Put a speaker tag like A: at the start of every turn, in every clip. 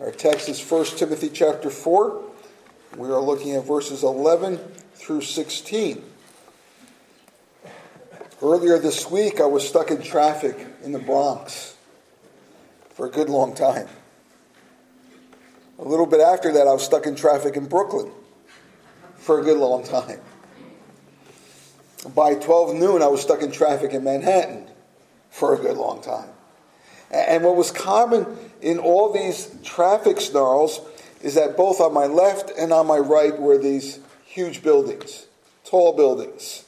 A: Our text is 1 Timothy chapter 4. We are looking at verses 11 through 16. Earlier this week, I was stuck in traffic in the Bronx for a good long time. A little bit after that, I was stuck in traffic in Brooklyn for a good long time. By 12 noon, I was stuck in traffic in Manhattan for a good long time. And what was common in all these traffic snarls is that both on my left and on my right were these huge buildings, tall buildings.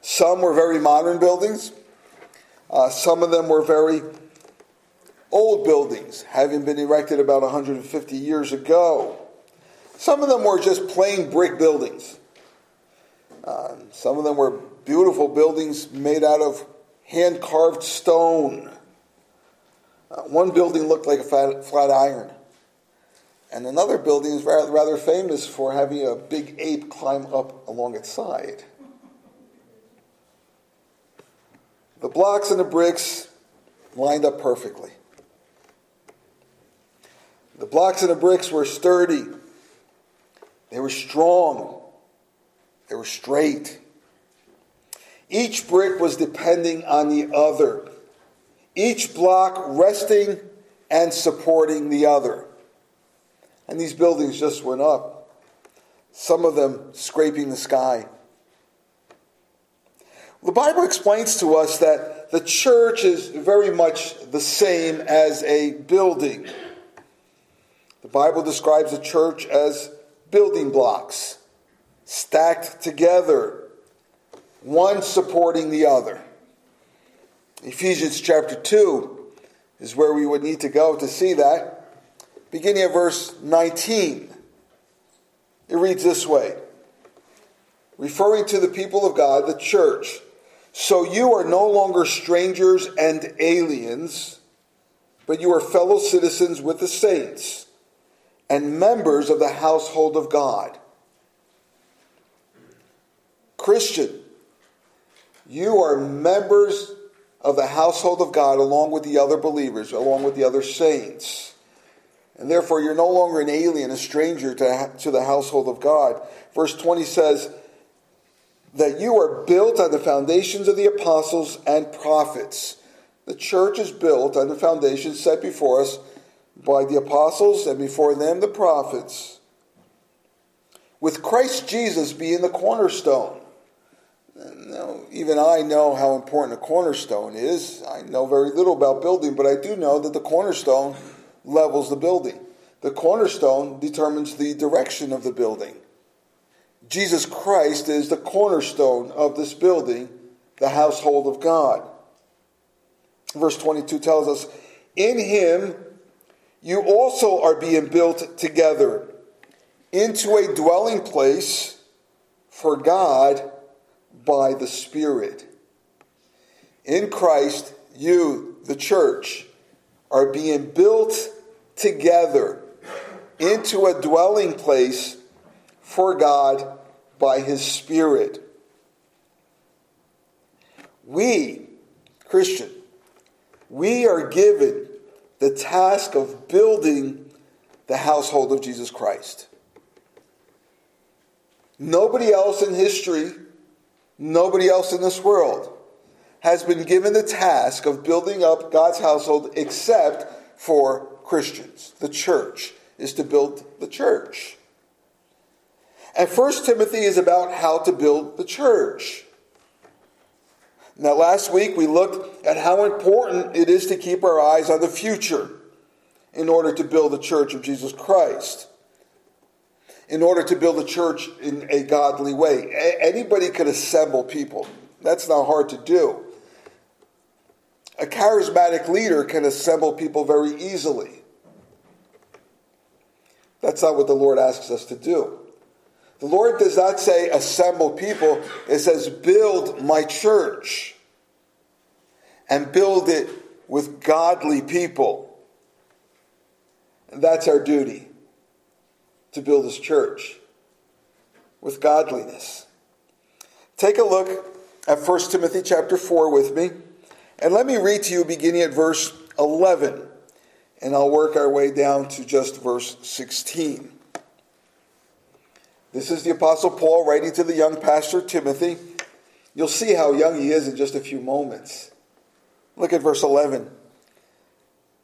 A: Some were very modern buildings. Uh, some of them were very old buildings, having been erected about 150 years ago. Some of them were just plain brick buildings. Uh, some of them were beautiful buildings made out of hand carved stone. Uh, one building looked like a flat, flat, iron. And another building is rather, rather famous for having a big ape climb up along its side. The blocks and the bricks lined up perfectly. The blocks and the bricks were sturdy. They were strong. They were straight. Each brick was depending on the other each block resting and supporting the other. And these buildings just went up, some of them scraping the sky. The Bible explains to us that the church is very much the same as a building. The Bible describes the church as building blocks, stacked together, one supporting the other. Ephesians chapter 2 is where we would need to go to see that. Beginning at verse 19, it reads this way referring to the people of God, the church. So you are no longer strangers and aliens, but you are fellow citizens with the saints and members of the household of God. Christian, you are members of the household of God along with the other believers, along with the other saints. And therefore, you're no longer an alien, a stranger to, to the household of God. Verse 20 says that you are built on the foundations of the apostles and prophets. The church is built on the foundations set before us by the apostles and before them the prophets, with Christ Jesus being the cornerstone. Now, even I know how important a cornerstone is. I know very little about building, but I do know that the cornerstone levels the building. The cornerstone determines the direction of the building. Jesus Christ is the cornerstone of this building, the household of God. Verse 22 tells us, In him you also are being built together into a dwelling place for God by the Spirit. In Christ, you, the church, are being built together into a dwelling place for God by His Spirit. We, Christian, we are given the task of building the household of Jesus Christ. Nobody else in history Nobody else in this world has been given the task of building up God's household except for Christians. The church is to build the church. And First Timothy is about how to build the church. Now, last week we looked at how important it is to keep our eyes on the future in order to build the church of Jesus Christ in order to build a church in a godly way. A- anybody could assemble people. That's not hard to do. A charismatic leader can assemble people very easily. That's not what the Lord asks us to do. The Lord does not say assemble people, it says build my church and build it with godly people. And that's our duty to build his church with godliness. Take a look at 1 Timothy chapter 4 with me, and let me read to you beginning at verse 11. and I'll work our way down to just verse 16. This is the Apostle Paul writing to the young pastor Timothy. You'll see how young he is in just a few moments. Look at verse 11.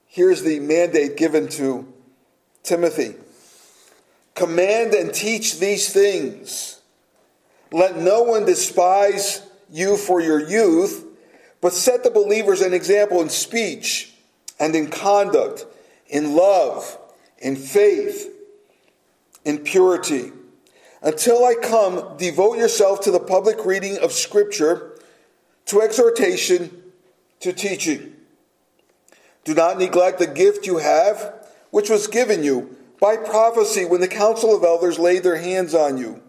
A: Here's the mandate given to Timothy Command and teach these things. Let no one despise you for your youth, but set the believers an example in speech and in conduct, in love, in faith, in purity. Until I come, devote yourself to the public reading of Scripture, to exhortation, to teaching. Do not neglect the gift you have, which was given you by prophecy when the council of elders laid their hands on you.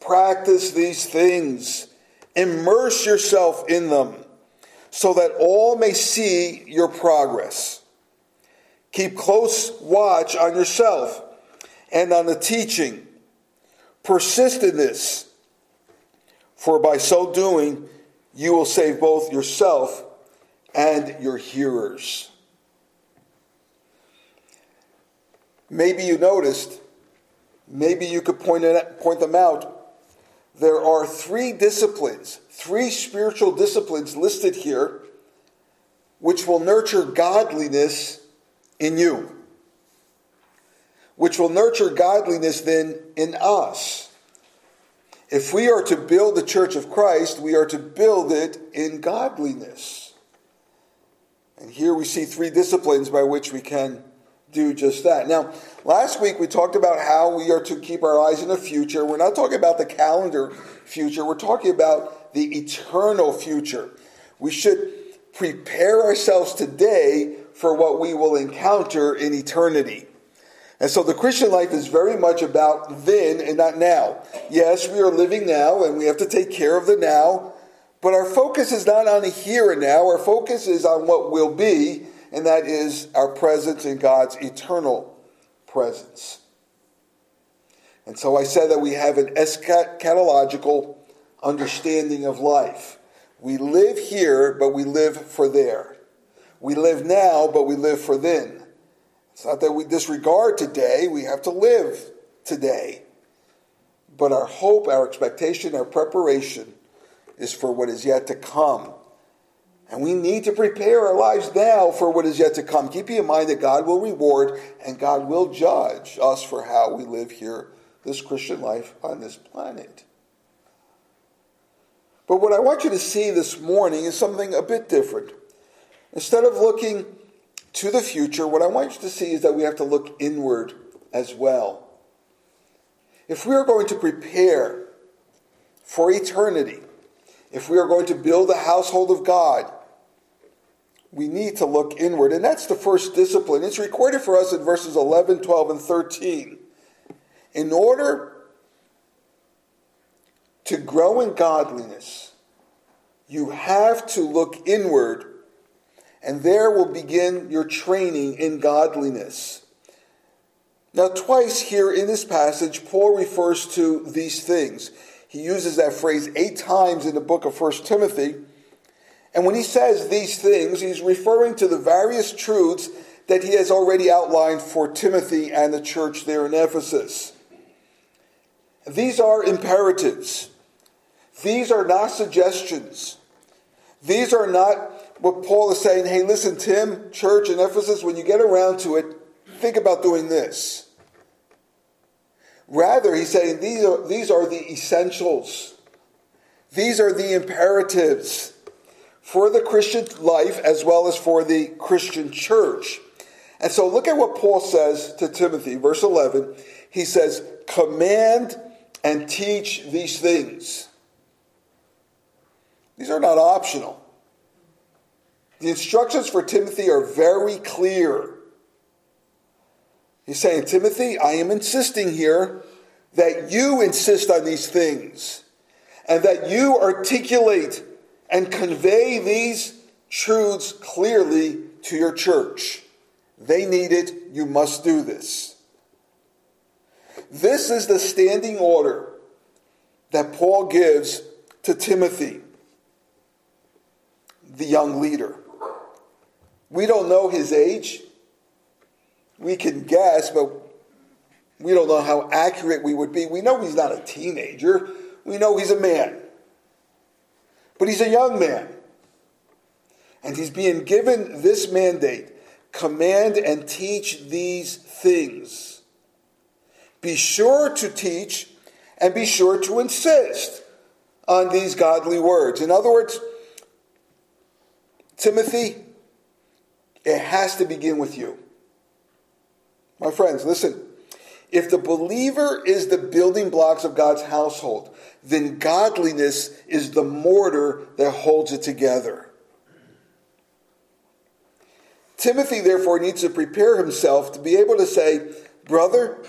A: Practice these things, immerse yourself in them, so that all may see your progress. Keep close watch on yourself and on the teaching Persist in this, for by so doing, you will save both yourself and your hearers. Maybe you noticed, maybe you could point, it, point them out. There are three disciplines, three spiritual disciplines listed here, which will nurture godliness in you which will nurture godliness then in us. If we are to build the church of Christ, we are to build it in godliness. And here we see three disciplines by which we can do just that. Now, last week we talked about how we are to keep our eyes in the future. We're not talking about the calendar future, we're talking about the eternal future. We should prepare ourselves today for what we will encounter in eternity. And so the Christian life is very much about then and not now. Yes, we are living now and we have to take care of the now, but our focus is not on the here and now. Our focus is on what will be, and that is our presence in God's eternal presence. And so I said that we have an eschatological understanding of life. We live here, but we live for there. We live now, but we live for then. It's not that we disregard today, we have to live today. But our hope, our expectation, our preparation is for what is yet to come. And we need to prepare our lives now for what is yet to come. Keeping in mind that God will reward and God will judge us for how we live here, this Christian life on this planet. But what I want you to see this morning is something a bit different. Instead of looking to the future, what I want you to see is that we have to look inward as well. If we are going to prepare for eternity, if we are going to build a household of God, we need to look inward. And that's the first discipline. It's recorded for us in verses 11, 12, and 13. In order to grow in godliness, you have to look inward and there will begin your training in godliness. Now, twice here in this passage, Paul refers to these things. He uses that phrase eight times in the book of 1 Timothy. And when he says these things, he's referring to the various truths that he has already outlined for Timothy and the church there in Ephesus. These are imperatives. These are not suggestions. These are not what Paul is saying, hey, listen, Tim, church in Ephesus, when you get around to it, think about doing this. Rather, he's saying these are, these are the essentials. These are the imperatives for the Christian life as well as for the Christian church. And so look at what Paul says to Timothy, verse 11. He says, Command and teach these things. These are not optional. The instructions for Timothy are very clear. He's saying, Timothy, I am insisting here that you insist on these things and that you articulate and convey these truths clearly to your church. They need it. You must do this. This is the standing order that Paul gives to Timothy, the young leader. We don't know his age. We can guess, but we don't know how accurate we would be. We know he's not a teenager. We know he's a man. But he's a young man. And he's being given this mandate command and teach these things. Be sure to teach and be sure to insist on these godly words. In other words, Timothy, it has to begin with you. My friends, listen. If the believer is the building blocks of God's household, then godliness is the mortar that holds it together. Timothy, therefore, needs to prepare himself to be able to say, Brother,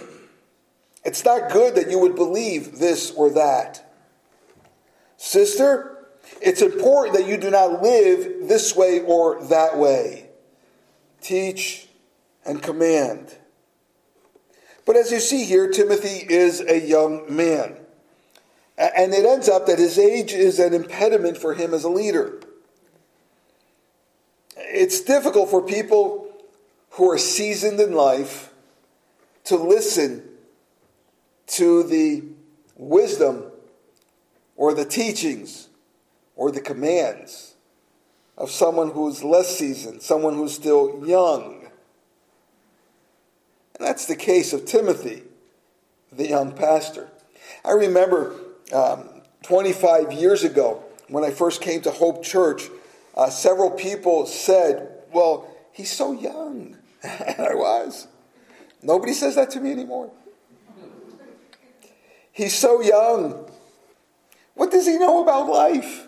A: it's not good that you would believe this or that. Sister, it's important that you do not live this way or that way. Teach and command. But as you see here, Timothy is a young man. And it ends up that his age is an impediment for him as a leader. It's difficult for people who are seasoned in life to listen to the wisdom or the teachings or the commands of someone who's less seasoned, someone who's still young. That's the case of Timothy, the young pastor. I remember um, 25 years ago when I first came to Hope Church, uh, several people said, Well, he's so young. and I was. Nobody says that to me anymore. He's so young. What does he know about life?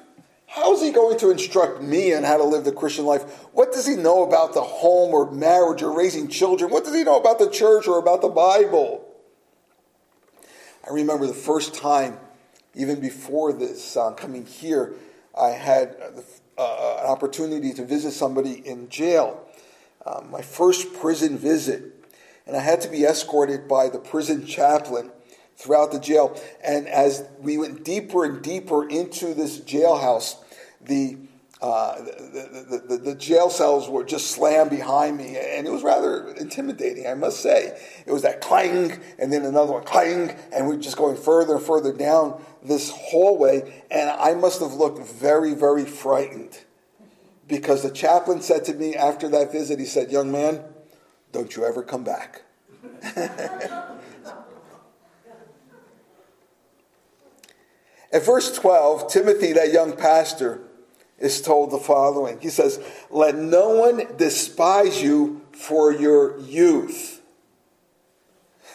A: How is he going to instruct me on how to live the Christian life? What does he know about the home or marriage or raising children? What does he know about the church or about the Bible? I remember the first time, even before this, uh, coming here, I had uh, uh, an opportunity to visit somebody in jail. Uh, my first prison visit. And I had to be escorted by the prison chaplain throughout the jail. And as we went deeper and deeper into this jailhouse, the, uh, the, the, the, jail cells were just slammed behind me, and it was rather intimidating, I must say. It was that clang, and then another one clang, and we are just going further and further down this hallway, and I must have looked very, very frightened. Because the chaplain said to me after that visit, he said, Young man, don't you ever come back. At verse 12, Timothy, that young pastor, is told the following He says, Let no one despise you for your youth.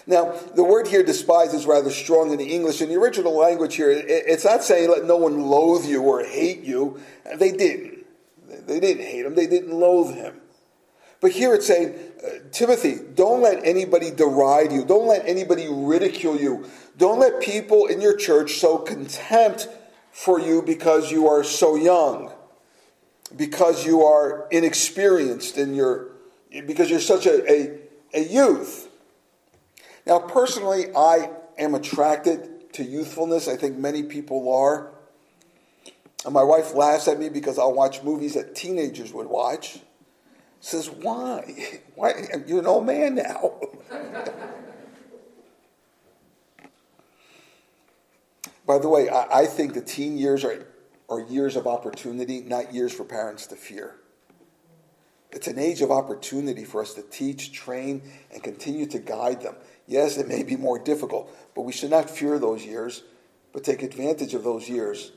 A: Now, the word here despise is rather strong in the English. In the original language here, it's not saying let no one loathe you or hate you. They didn't. They didn't hate him, they didn't loathe him. But here it's saying, uh, Timothy, don't let anybody deride you. Don't let anybody ridicule you. Don't let people in your church show contempt for you because you are so young, because you are inexperienced in your, because you're such a, a, a youth. Now, personally, I am attracted to youthfulness. I think many people are. And my wife laughs at me because I'll watch movies that teenagers would watch. Says, why? Why? You're an old man now. By the way, I, I think the teen years are, are years of opportunity, not years for parents to fear. It's an age of opportunity for us to teach, train, and continue to guide them. Yes, it may be more difficult, but we should not fear those years, but take advantage of those years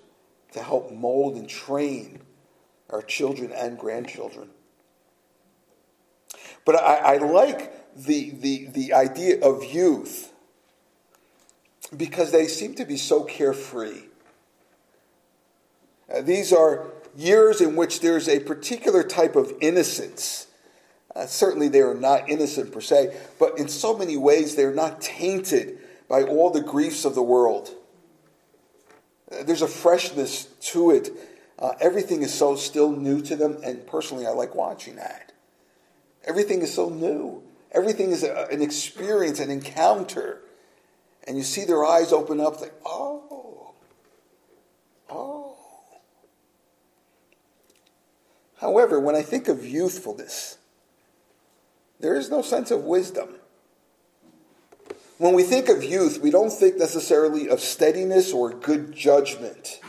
A: to help mold and train our children and grandchildren. But I, I like the, the, the idea of youth because they seem to be so carefree. Uh, these are years in which there's a particular type of innocence. Uh, certainly, they are not innocent per se, but in so many ways, they're not tainted by all the griefs of the world. Uh, there's a freshness to it. Uh, everything is so still new to them, and personally, I like watching that. Everything is so new. Everything is a, an experience, an encounter and you see their eyes open up, like, oh, oh. However, when I think of youthfulness, there is no sense of wisdom. When we think of youth, we don't think necessarily of steadiness or good judgment.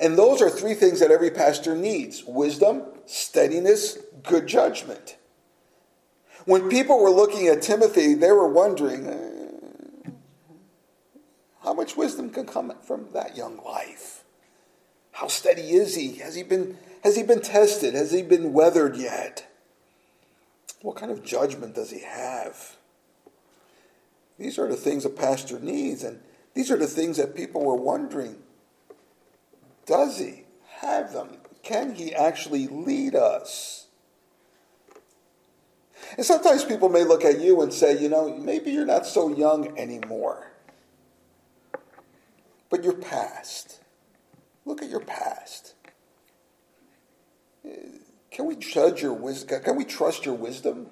A: And those are three things that every pastor needs wisdom, steadiness, good judgment. When people were looking at Timothy, they were wondering uh, how much wisdom can come from that young life? How steady is he? Has he been, has he been tested? Has he been weathered yet? What kind of judgment does he have? These are the things a pastor needs, and these are the things that people were wondering. Does he have them? Can he actually lead us? And sometimes people may look at you and say, you know, maybe you're not so young anymore. But your past. Look at your past. Can we judge your wisdom? Can we trust your wisdom?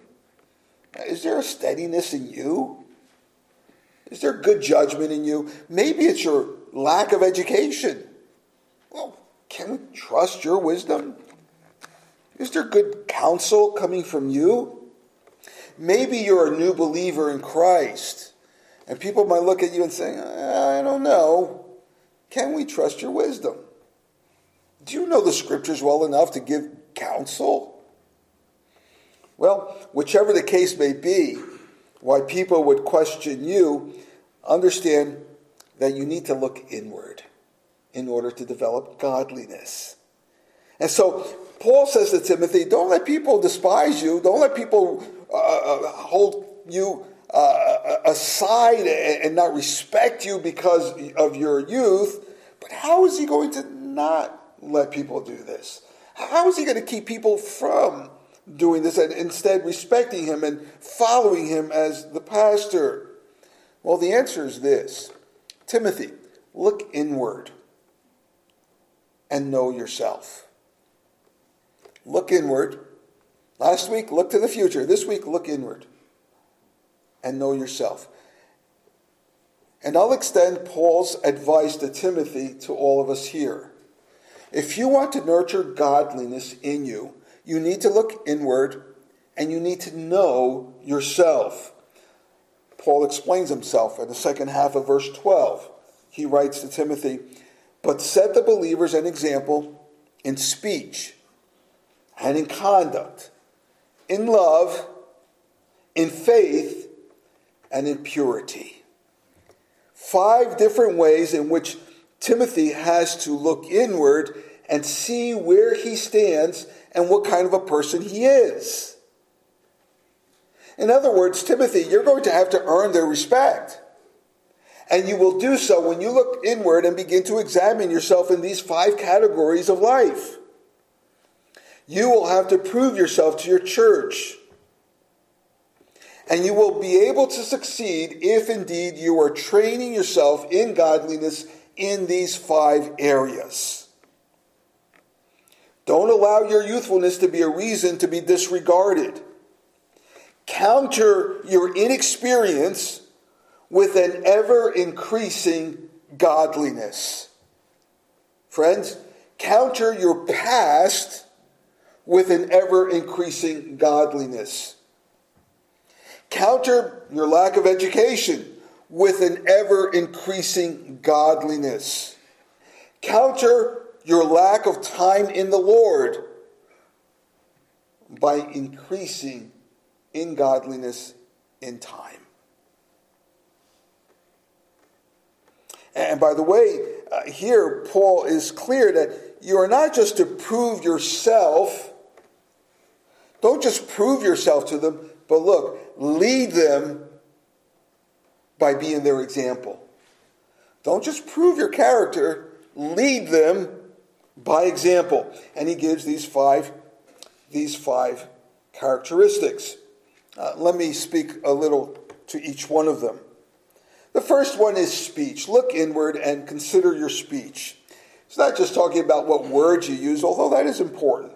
A: Is there a steadiness in you? Is there good judgment in you? Maybe it's your lack of education. Well, can we trust your wisdom? Is there good counsel coming from you? Maybe you're a new believer in Christ, and people might look at you and say, I don't know. Can we trust your wisdom? Do you know the scriptures well enough to give counsel? Well, whichever the case may be, why people would question you, understand that you need to look inward in order to develop godliness. And so Paul says to Timothy, don't let people despise you, don't let people uh, uh hold you uh, aside and not respect you because of your youth. But how is he going to not let people do this? How is he going to keep people from doing this and instead respecting him and following him as the pastor? Well, the answer is this Timothy, look inward and know yourself. Look inward. Last week, look to the future. This week, look inward and know yourself. And I'll extend Paul's advice to Timothy to all of us here. If you want to nurture godliness in you, you need to look inward and you need to know yourself. Paul explains himself in the second half of verse 12. He writes to Timothy, But set the believers an example in speech and in conduct, in love, in faith, and in purity. Five different ways in which Timothy has to look inward and see where he stands and what kind of a person he is. In other words, Timothy, you're going to have to earn their respect. And you will do so when you look inward and begin to examine yourself in these five categories of life. You will have to prove yourself to your church. And you will be able to succeed if indeed you are training yourself in godliness in these five areas. Don't allow your youthfulness to be a reason to be disregarded. Counter your inexperience with an ever increasing godliness. Friends, counter your past with an ever increasing godliness. Counter your lack of education with an ever increasing godliness. Counter your lack of time in the Lord by increasing in godliness in time. And by the way, uh, here Paul is clear that you are not just to prove yourself, don't just prove yourself to them, but look, lead them by being their example. Don't just prove your character, lead them by example. And he gives these five, these five characteristics. Uh, let me speak a little to each one of them. The first one is speech. Look inward and consider your speech. It's not just talking about what words you use, although that is important.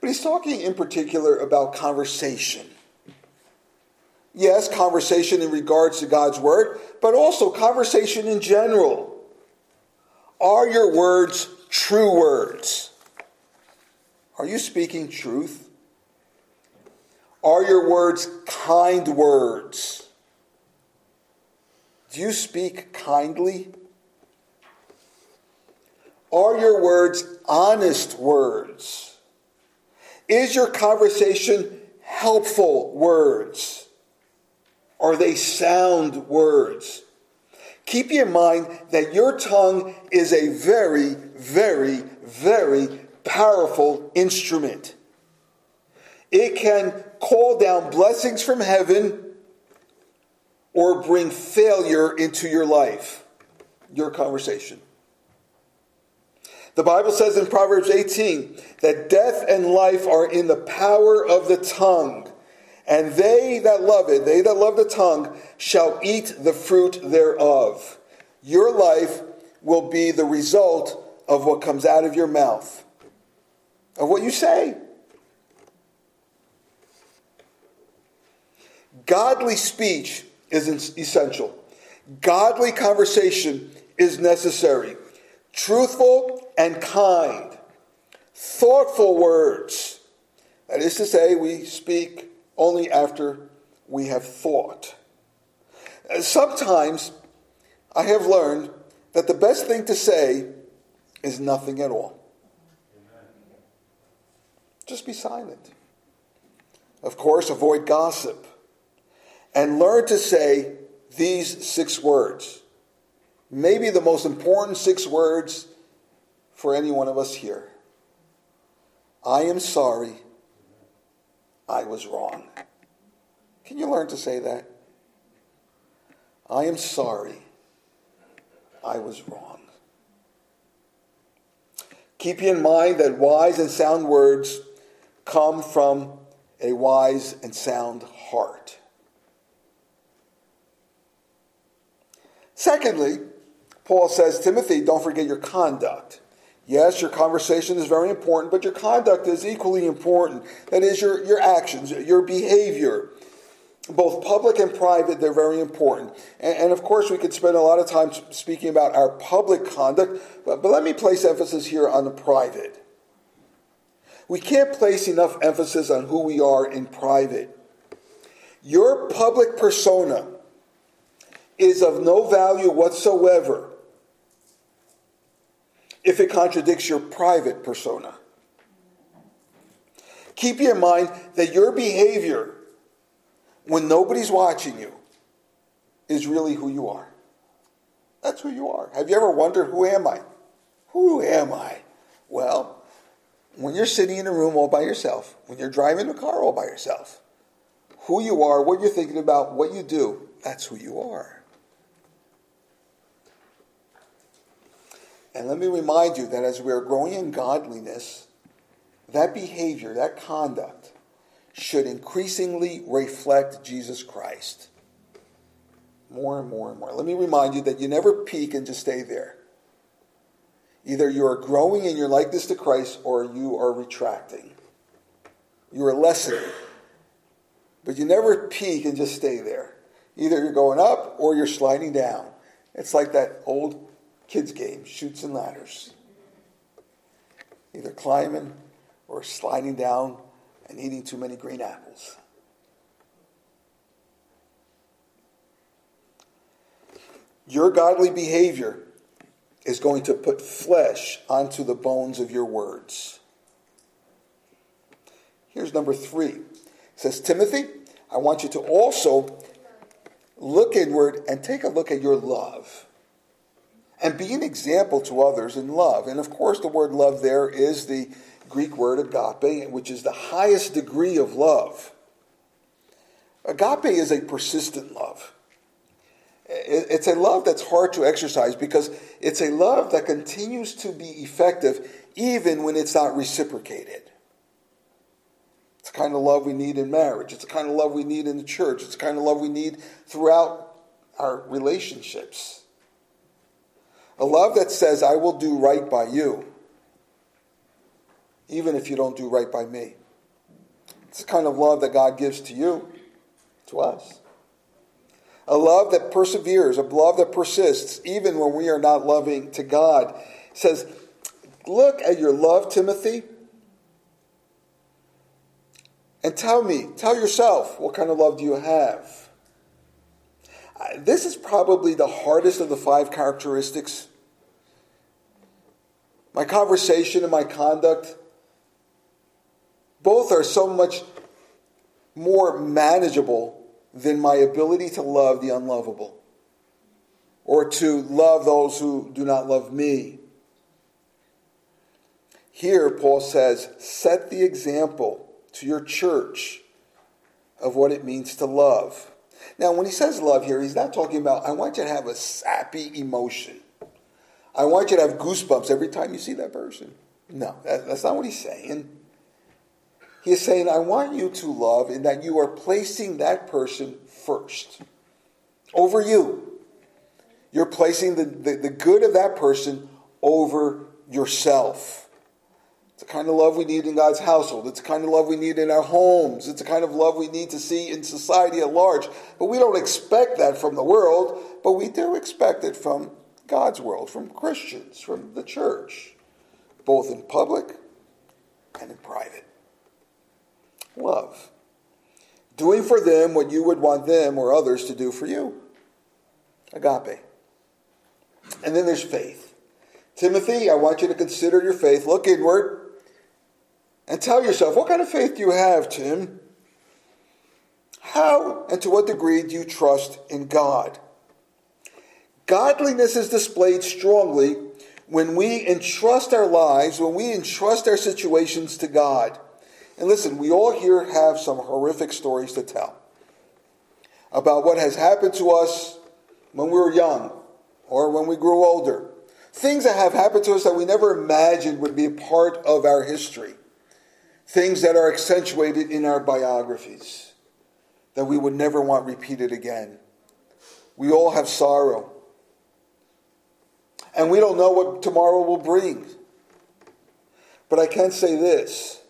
A: But he's talking in particular about conversation. Yes, conversation in regards to God's word, but also conversation in general. Are your words true words? Are you speaking truth? Are your words kind words? Do you speak kindly? Are your words honest words? Is your conversation helpful words? Are they sound words? Keep in mind that your tongue is a very, very, very powerful instrument. It can call down blessings from heaven or bring failure into your life, your conversation. The Bible says in Proverbs 18 that death and life are in the power of the tongue, and they that love it, they that love the tongue, shall eat the fruit thereof. Your life will be the result of what comes out of your mouth, of what you say. Godly speech is essential. Godly conversation is necessary. Truthful and kind. Thoughtful words. That is to say, we speak only after we have thought. Uh, sometimes I have learned that the best thing to say is nothing at all. Just be silent. Of course, avoid gossip and learn to say these six words. Maybe the most important six words for any one of us here. I am sorry. I was wrong. Can you learn to say that? I am sorry. I was wrong. Keep in mind that wise and sound words come from a wise and sound heart. Secondly, Paul says, Timothy, don't forget your conduct. Yes, your conversation is very important, but your conduct is equally important. That is, your, your actions, your behavior. Both public and private, they're very important. And, and of course, we could spend a lot of time speaking about our public conduct, but, but let me place emphasis here on the private. We can't place enough emphasis on who we are in private. Your public persona is of no value whatsoever if it contradicts your private persona. Keep in mind that your behavior when nobody's watching you is really who you are. That's who you are. Have you ever wondered, who am I? Who am I? Well, when you're sitting in a room all by yourself, when you're driving a car all by yourself, who you are, what you're thinking about, what you do, that's who you are. And let me remind you that as we are growing in godliness, that behavior, that conduct, should increasingly reflect Jesus Christ. More and more and more. Let me remind you that you never peak and just stay there. Either you are growing in your likeness to Christ or you are retracting. You are lessening. But you never peak and just stay there. Either you're going up or you're sliding down. It's like that old kids' game, Chutes and Ladders. Either climbing or sliding down and eating too many green apples. Your godly behavior is going to put flesh onto the bones of your words. Here's number three. It says, Timothy, I want you to also look inward and take a look at your love and be an example to others in love. And of course, the word love there is the Greek word agape, which is the highest degree of love. Agape is a persistent love. It's a love that's hard to exercise because it's a love that continues to be effective even when it's not reciprocated. It's the kind of love we need in marriage. It's the kind of love we need in the church. It's the kind of love we need throughout our relationships. A love that says, I will do right by you, even if you don't do right by me. It's the kind of love that God gives to you, to us. A love that perseveres, a love that persists, even when we are not loving to God. Says, Look at your love, Timothy. And tell me, tell yourself, what kind of love do you have? This is probably the hardest of the five characteristics. My conversation and my conduct, both are so much more manageable than my ability to love the unlovable or to love those who do not love me. Here, Paul says, set the example to your church of what it means to love. Now, when he says love here, he's not talking about, I want you to have a sappy emotion. I want you to have goosebumps every time you see that person. No, that, that's not what he's saying. He's saying, I want you to love in that you are placing that person first over you. You're placing the, the, the good of that person over yourself. It's the kind of love we need in God's household. It's the kind of love we need in our homes. It's the kind of love we need to see in society at large. But we don't expect that from the world, but we do expect it from God's world, from Christians, from the church, both in public and in private. Love. Doing for them what you would want them or others to do for you. Agape. And then there's faith. Timothy, I want you to consider your faith. Look inward and tell yourself what kind of faith do you have, Tim? How and to what degree do you trust in God? Godliness is displayed strongly when we entrust our lives, when we entrust our situations to God. And listen, we all here have some horrific stories to tell about what has happened to us when we were young or when we grew older. Things that have happened to us that we never imagined would be a part of our history things that are accentuated in our biographies that we would never want repeated again. We all have sorrow. And we don't know what tomorrow will bring. But I can say this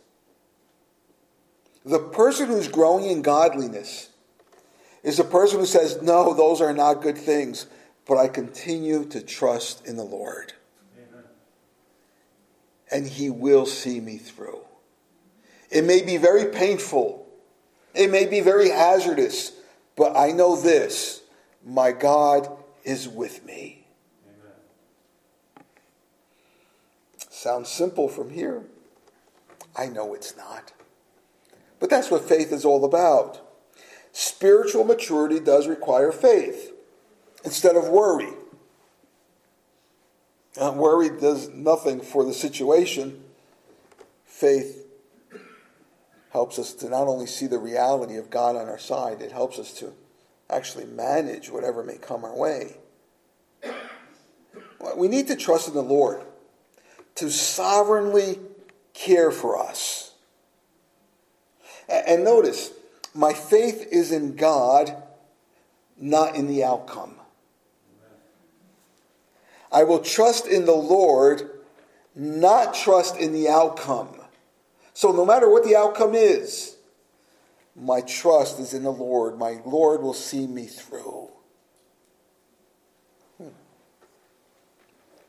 A: the person who's growing in godliness is the person who says, No, those are not good things, but I continue to trust in the Lord. Amen. And He will see me through. It may be very painful. It may be very hazardous. But I know this my God is with me. Sounds simple from here. I know it's not. But that's what faith is all about. Spiritual maturity does require faith instead of worry. And worry does nothing for the situation. Faith helps us to not only see the reality of God on our side, it helps us to actually manage whatever may come our way. We need to trust in the Lord to sovereignly care for us. And notice, my faith is in God, not in the outcome. I will trust in the Lord, not trust in the outcome. So no matter what the outcome is, my trust is in the Lord. My Lord will see me through. Hmm.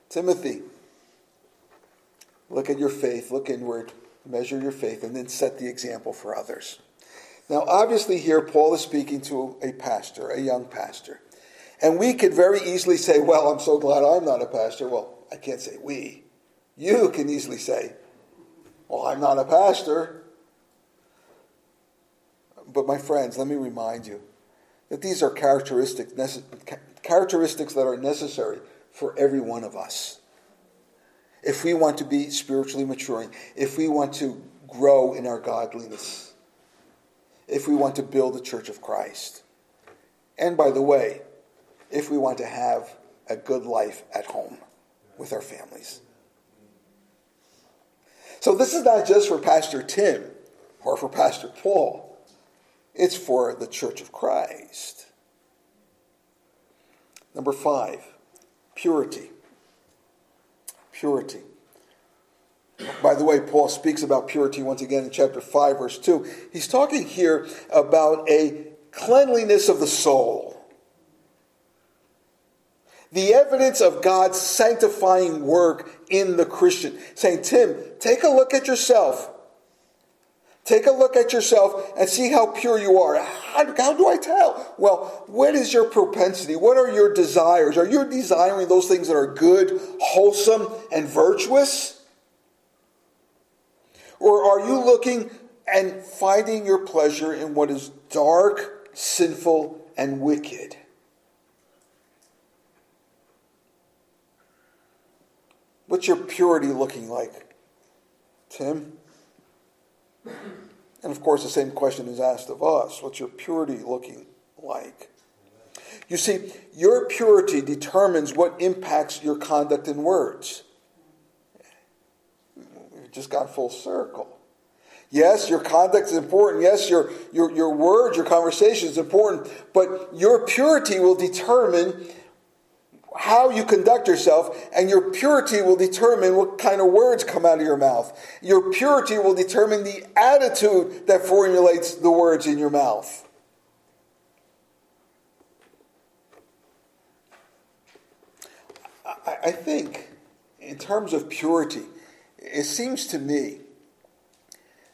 A: Timothy, look at your faith, look inward, measure your faith, and then set the example for others. Now, obviously, here Paul is speaking to a pastor, a young pastor. And we could very easily say, Well, I'm so glad I'm not a pastor. Well, I can't say we. You can easily say, well, I'm not a pastor. But my friends, let me remind you that these are characteristics, characteristics that are necessary for every one of us. If we want to be spiritually maturing, if we want to grow in our godliness, if we want to build the church of Christ, and by the way, if we want to have a good life at home with our families. So this is not just for Pastor Tim or for Pastor Paul, it's for the Church of Christ. Number five, purity. Purity. By the way, Paul speaks about purity once again in chapter 5, verse 2. He's talking here about a cleanliness of the soul the evidence of God's sanctifying work in the Christian. Saying, Tim, take a look at yourself. Take a look at yourself and see how pure you are. How, how, do I tell? Well, what is your propensity? What are your desires? Are you desiring those things that are good, wholesome, and virtuous? Or are you looking and finding your pleasure in what is dark, sinful, and wicked? What's your purity looking like? Tim? And of course, the same question is asked of us What's your purity looking like? You see, your purity determines what impacts your conduct and words. We've just got full circle. Yes, your conduct is important. Yes, your, your, your words, your conversation is important. But your purity will determine how you conduct yourself, and your purity will determine what kind of words come out of your mouth. Your purity will determine the attitude that formulates the words in your mouth. I think, in terms of purity, it seems to me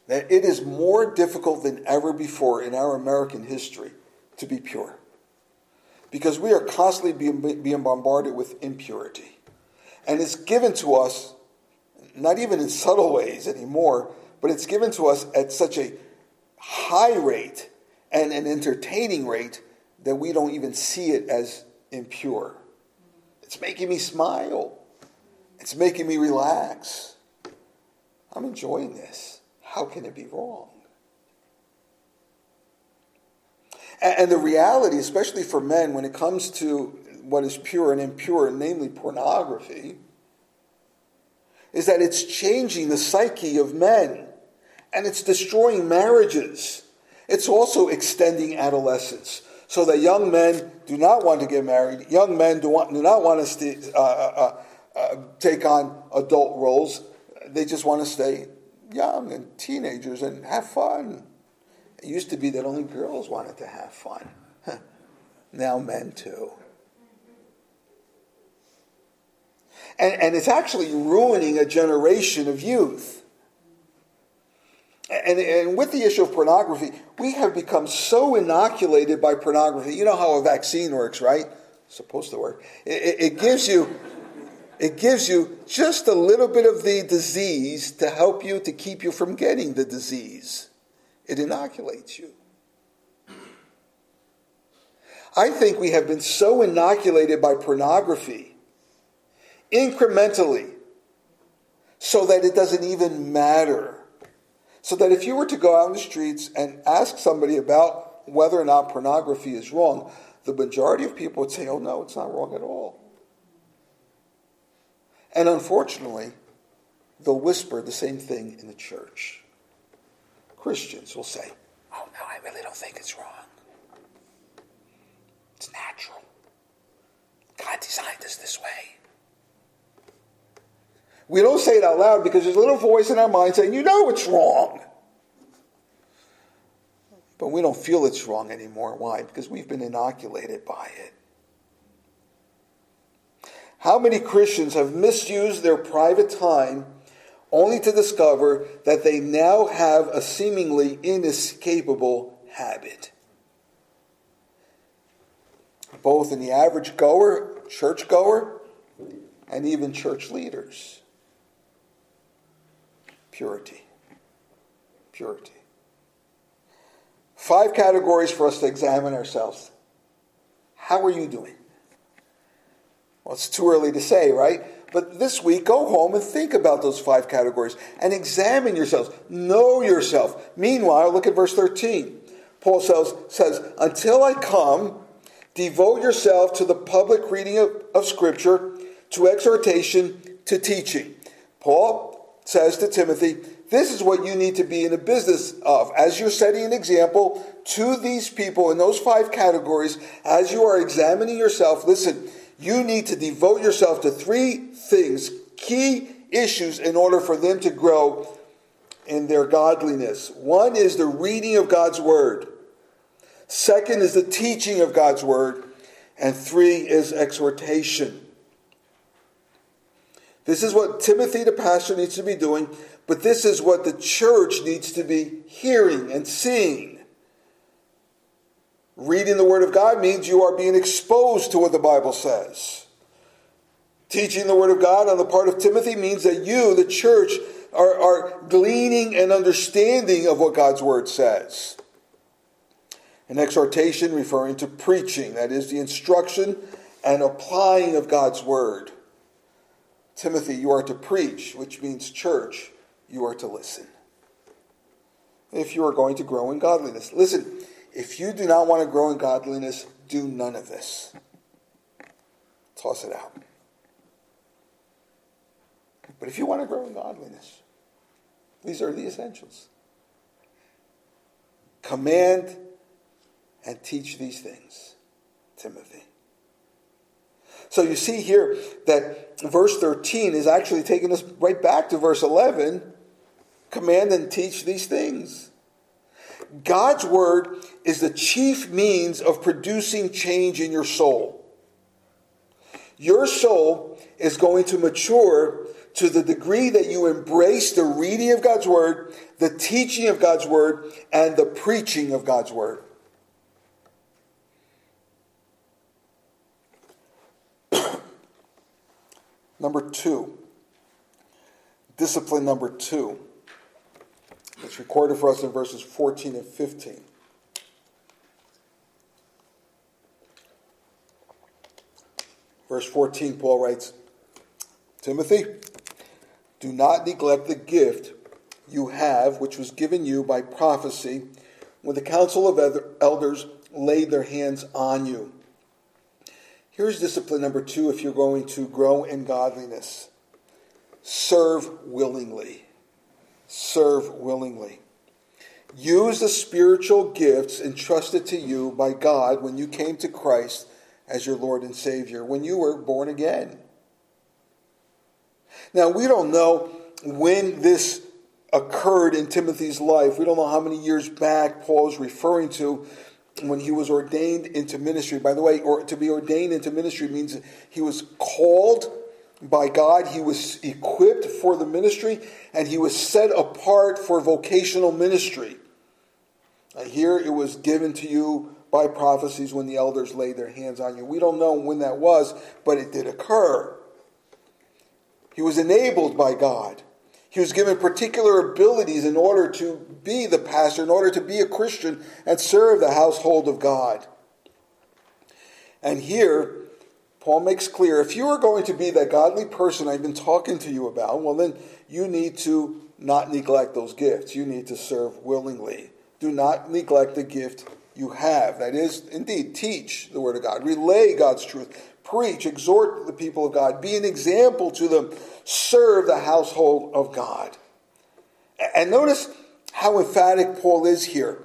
A: that it is more difficult than ever before in our American history to be pure because we are constantly being, being bombarded with impurity. And it's given to us, not even in subtle ways anymore, but it's given to us at such a high rate and an entertaining rate that we don't even see it as impure. It's making me smile. It's making me relax. I'm enjoying this. How can it be wrong? And the reality, especially for men, when it comes to what is pure and impure, namely pornography, is that it's changing the psyche of men and it's destroying marriages. It's also extending adolescence so that young men do not want to get married, young men do, want, do not want to uh, uh, uh, uh, take on adult roles. They just want to stay young and teenagers and have fun. It used to be that only girls wanted to have fun. now men too. And, and it's actually ruining a generation of youth. And, and with the issue of pornography, we have become so inoculated by pornography. You know how a vaccine works, right? It's supposed to work. It, it gives you it gives you just a little bit of the disease to help you to keep you from getting the disease. It inoculates you. I think we have been so inoculated by pornography incrementally so that it doesn't even matter. So that if you were to go out in the streets and ask somebody about whether or not pornography is wrong, the majority of people would say, oh no, it's not wrong at all. And unfortunately, they'll whisper the same thing in the church. Christians will say, Oh, no, I really don't think it's wrong. It's natural. God designed us this way. We don't say it out loud because there's a little voice in our mind saying, You know it's wrong. But we don't feel it's wrong anymore. Why? Because we've been inoculated by it. How many Christians have misused their private time only to discover that they now have a seemingly inescapable habit. Both in the average goer, church goer, and even church leaders. Purity. Purity. Five categories for us to examine ourselves. How are you doing? Well, it's too early to say, right? But this week, go home and think about those five categories and examine yourselves. Know yourself. Meanwhile, look at verse 13. Paul says, says Until I come, devote yourself to the public reading of, of Scripture, to exhortation, to teaching. Paul says to Timothy, this is what you need to be in the business of. As you're setting an example to these people in those five categories, as you are examining yourself, listen, you need to devote yourself to three things, key issues, in order for them to grow in their godliness. One is the reading of God's Word, second is the teaching of God's Word, and three is exhortation. This is what Timothy, the pastor, needs to be doing. but this is what the church needs to be hearing and seeing. Reading the Word of God means you are being exposed to what the Bible says. Teaching the Word of God on the part of Timothy means that you, the church, are, are gleaning and understanding of what God's Word says. An exhortation referring to preaching, that is, the instruction and applying of God's Word. Timothy, you are to preach, which means church, you are to listen. If you are going to grow in godliness. Listen, if you do not want to grow in godliness, do none of this. Toss it out. But if you want to grow in godliness, these are the essentials. Command and teach these things, Timothy. So you see here that verse 13 is actually taking us right back to verse 11 command and teach these things. God's word is the chief means of producing change in your soul. Your soul is going to mature to the degree that you embrace the reading of God's word, the teaching of God's word, and the preaching of God's word. number two, discipline number two. It's recorded for us in verses 14 and 15. Verse 14, Paul writes, Timothy, do not neglect the gift you have, which was given you by prophecy, when the council of elders laid their hands on you. Here's discipline number two if you're going to grow in godliness serve willingly serve willingly. Use the spiritual gifts entrusted to you by God when you came to Christ as your Lord and Savior, when you were born again. Now, we don't know when this occurred in Timothy's life. We don't know how many years back Paul is referring to when he was ordained into ministry. By the way, or to be ordained into ministry means he was called by God. He was equipped for the ministry and he was set apart for vocational ministry. And here it was given to you by prophecies when the elders laid their hands on you. We don't know when that was, but it did occur. He was enabled by God. He was given particular abilities in order to be the pastor, in order to be a Christian and serve the household of God. And here, Paul makes clear if you are going to be that godly person I've been talking to you about, well, then you need to not neglect those gifts. You need to serve willingly. Do not neglect the gift you have. That is, indeed, teach the Word of God, relay God's truth, preach, exhort the people of God, be an example to them, serve the household of God. And notice how emphatic Paul is here.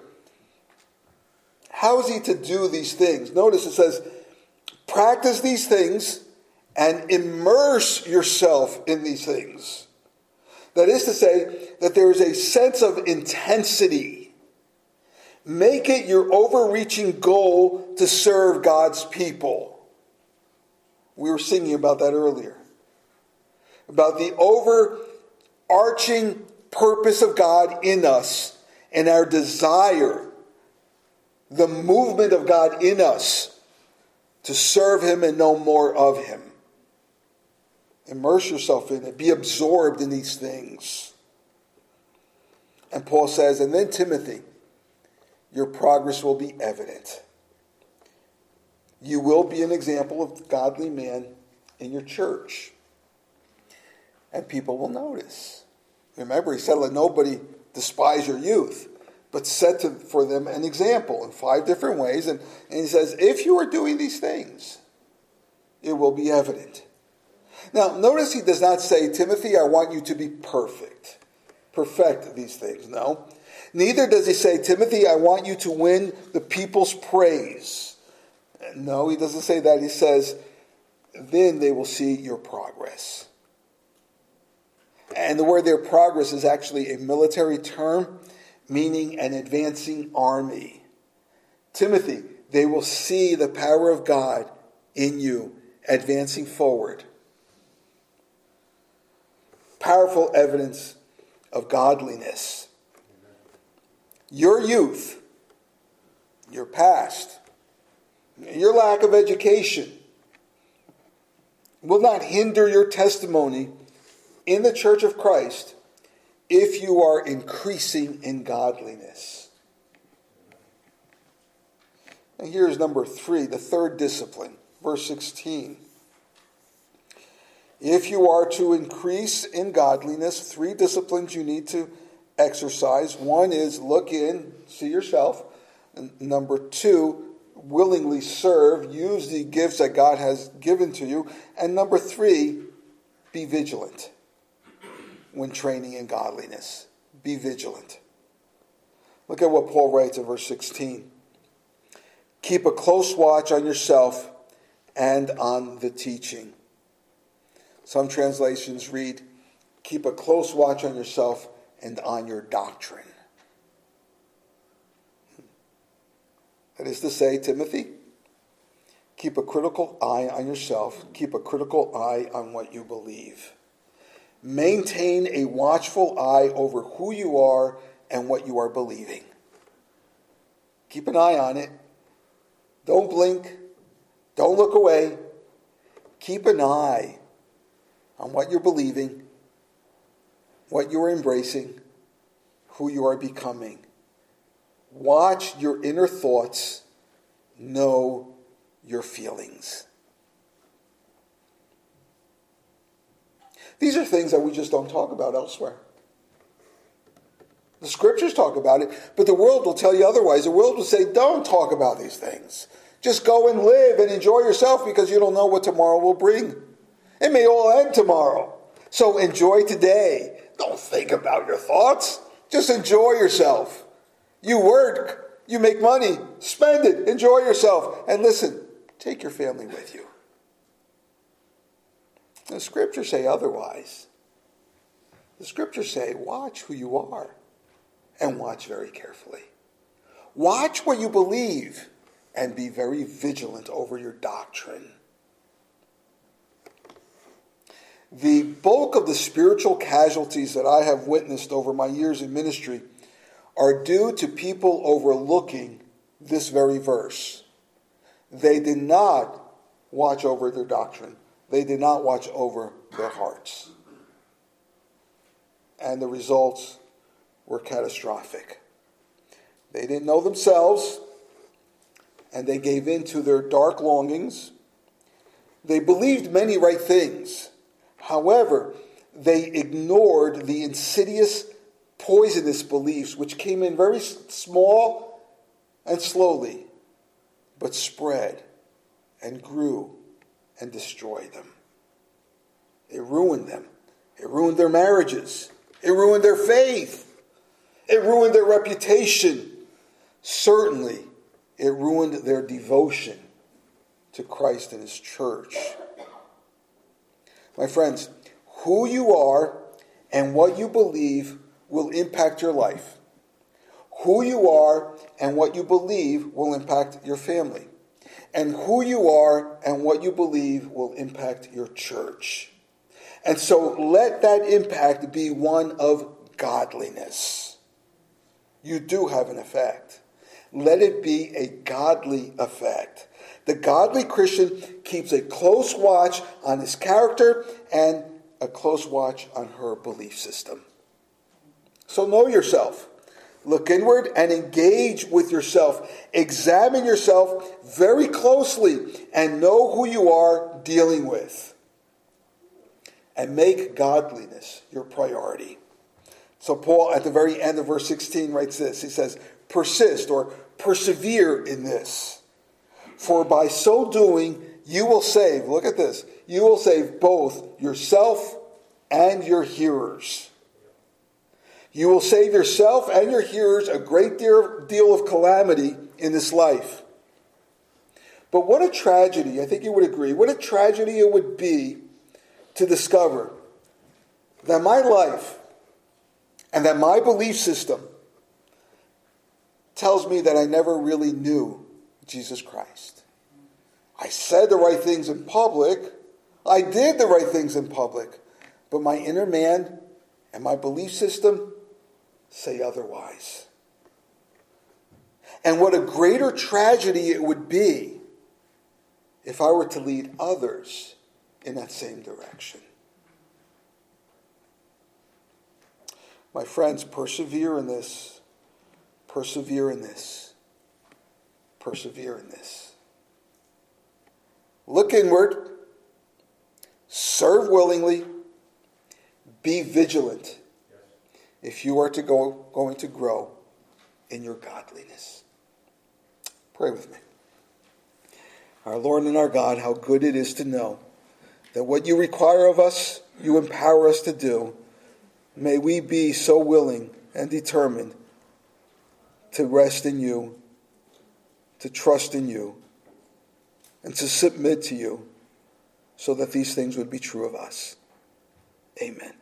A: How is he to do these things? Notice it says, Practice these things and immerse yourself in these things. That is to say, that there is a sense of intensity. Make it your overreaching goal to serve God's people. We were singing about that earlier. About the overarching purpose of God in us and our desire, the movement of God in us to serve Him and know more of Him. Immerse yourself in it, be absorbed in these things. And Paul says, and then Timothy, your progress will be evident. You will be an example of godly man in your church. And people will notice. Remember, he said, let nobody despise your youth but set to, for them an example in five different ways. And, and he says, if you are doing these things, it will be evident. Now, notice he does not say, Timothy, I want you to be perfect. Perfect these things. No. Neither does he say, Timothy, I want you to win the people's praise. No, he doesn't say that. He says, then they will see your progress. And the word their progress, is actually a military term meaning an advancing army. Timothy, they will see the power of God in you advancing forward. Powerful evidence of godliness. Your youth, your past, your lack of education will not hinder your testimony in the church of Christ if you are increasing in godliness. And here's number three, the third discipline, verse 16. If you are to increase in godliness, three disciplines you need to exercise. One is look in, see yourself. Number two, willingly serve, use the gifts that God has given to you. And number three, be vigilant when training in godliness. Be vigilant. Look at what Paul writes in verse 16. Keep a close watch on yourself and on the teaching. Some translations read, Keep a close watch on yourself and on your doctrine. That is to say, Timothy, keep a critical eye on yourself, keep a critical eye on what you believe. Maintain a watchful eye over who you are and what you are believing. Keep an eye on it. Don't blink. Don't look away. Keep an eye on what you're believing, what you are embracing, who you are becoming. Watch your inner thoughts, know your feelings. These are things that we just don't talk about elsewhere. The scriptures talk about it, but the world will tell you otherwise. The world will say, don't talk about these things. Just go and live and enjoy yourself because you don't know what tomorrow will bring. It may all end tomorrow. So enjoy today. Don't think about your thoughts. Just enjoy yourself. You work, you make money, spend it, enjoy yourself. And listen, take your family with you. The scriptures say otherwise. The scriptures say, watch who you are and watch very carefully. Watch what you believe and be very vigilant over your doctrine. The bulk of the spiritual casualties that I have witnessed over my years in ministry are due to people overlooking this very verse. They did not watch over their doctrine, they did not watch over their hearts. And the results were catastrophic. They didn't know themselves, and they gave in to their dark longings. They believed many right things. However, they ignored the insidious, poisonous beliefs which came in very small and slowly, but spread and grew and destroyed them. It ruined them. It ruined their marriages. It ruined their faith. It ruined their reputation. Certainly, it ruined their devotion to Christ and His church. My friends, who you are and what you believe will impact your life. Who you are and what you believe will impact your family. And who you are and what you believe will impact your church. And so let that impact be one of godliness. You do have an effect. Let it be a godly effect. The godly Christian keeps a close watch on his character and a close watch on her belief system. So know yourself. Look inward and engage with yourself. Examine yourself very closely and know who you are dealing with. And make godliness your priority. So, Paul, at the very end of verse 16, writes this He says, Persist or persevere in this. For by so doing, you will save, look at this, you will save both yourself and your hearers. You will save yourself and your hearers a great deal of calamity in this life. But what a tragedy, I think you would agree, what a tragedy it would be to discover that my life and that my belief system tells me that I never really knew Jesus Christ. I said the right things in public, I did the right things in public, but my inner man and my belief system say otherwise. And what a greater tragedy it would be if I were to lead others in that same direction. My friends, persevere in this. Persevere in this. Persevere in this. Look inward. Serve willingly. Be vigilant if you are to go, going to grow in your godliness. Pray with me. Our Lord and our God, how good it is to know that what you require of us, you empower us to do. May we be so willing and determined to rest in you, to trust in you, and to submit to you so that these things would be true of us. Amen.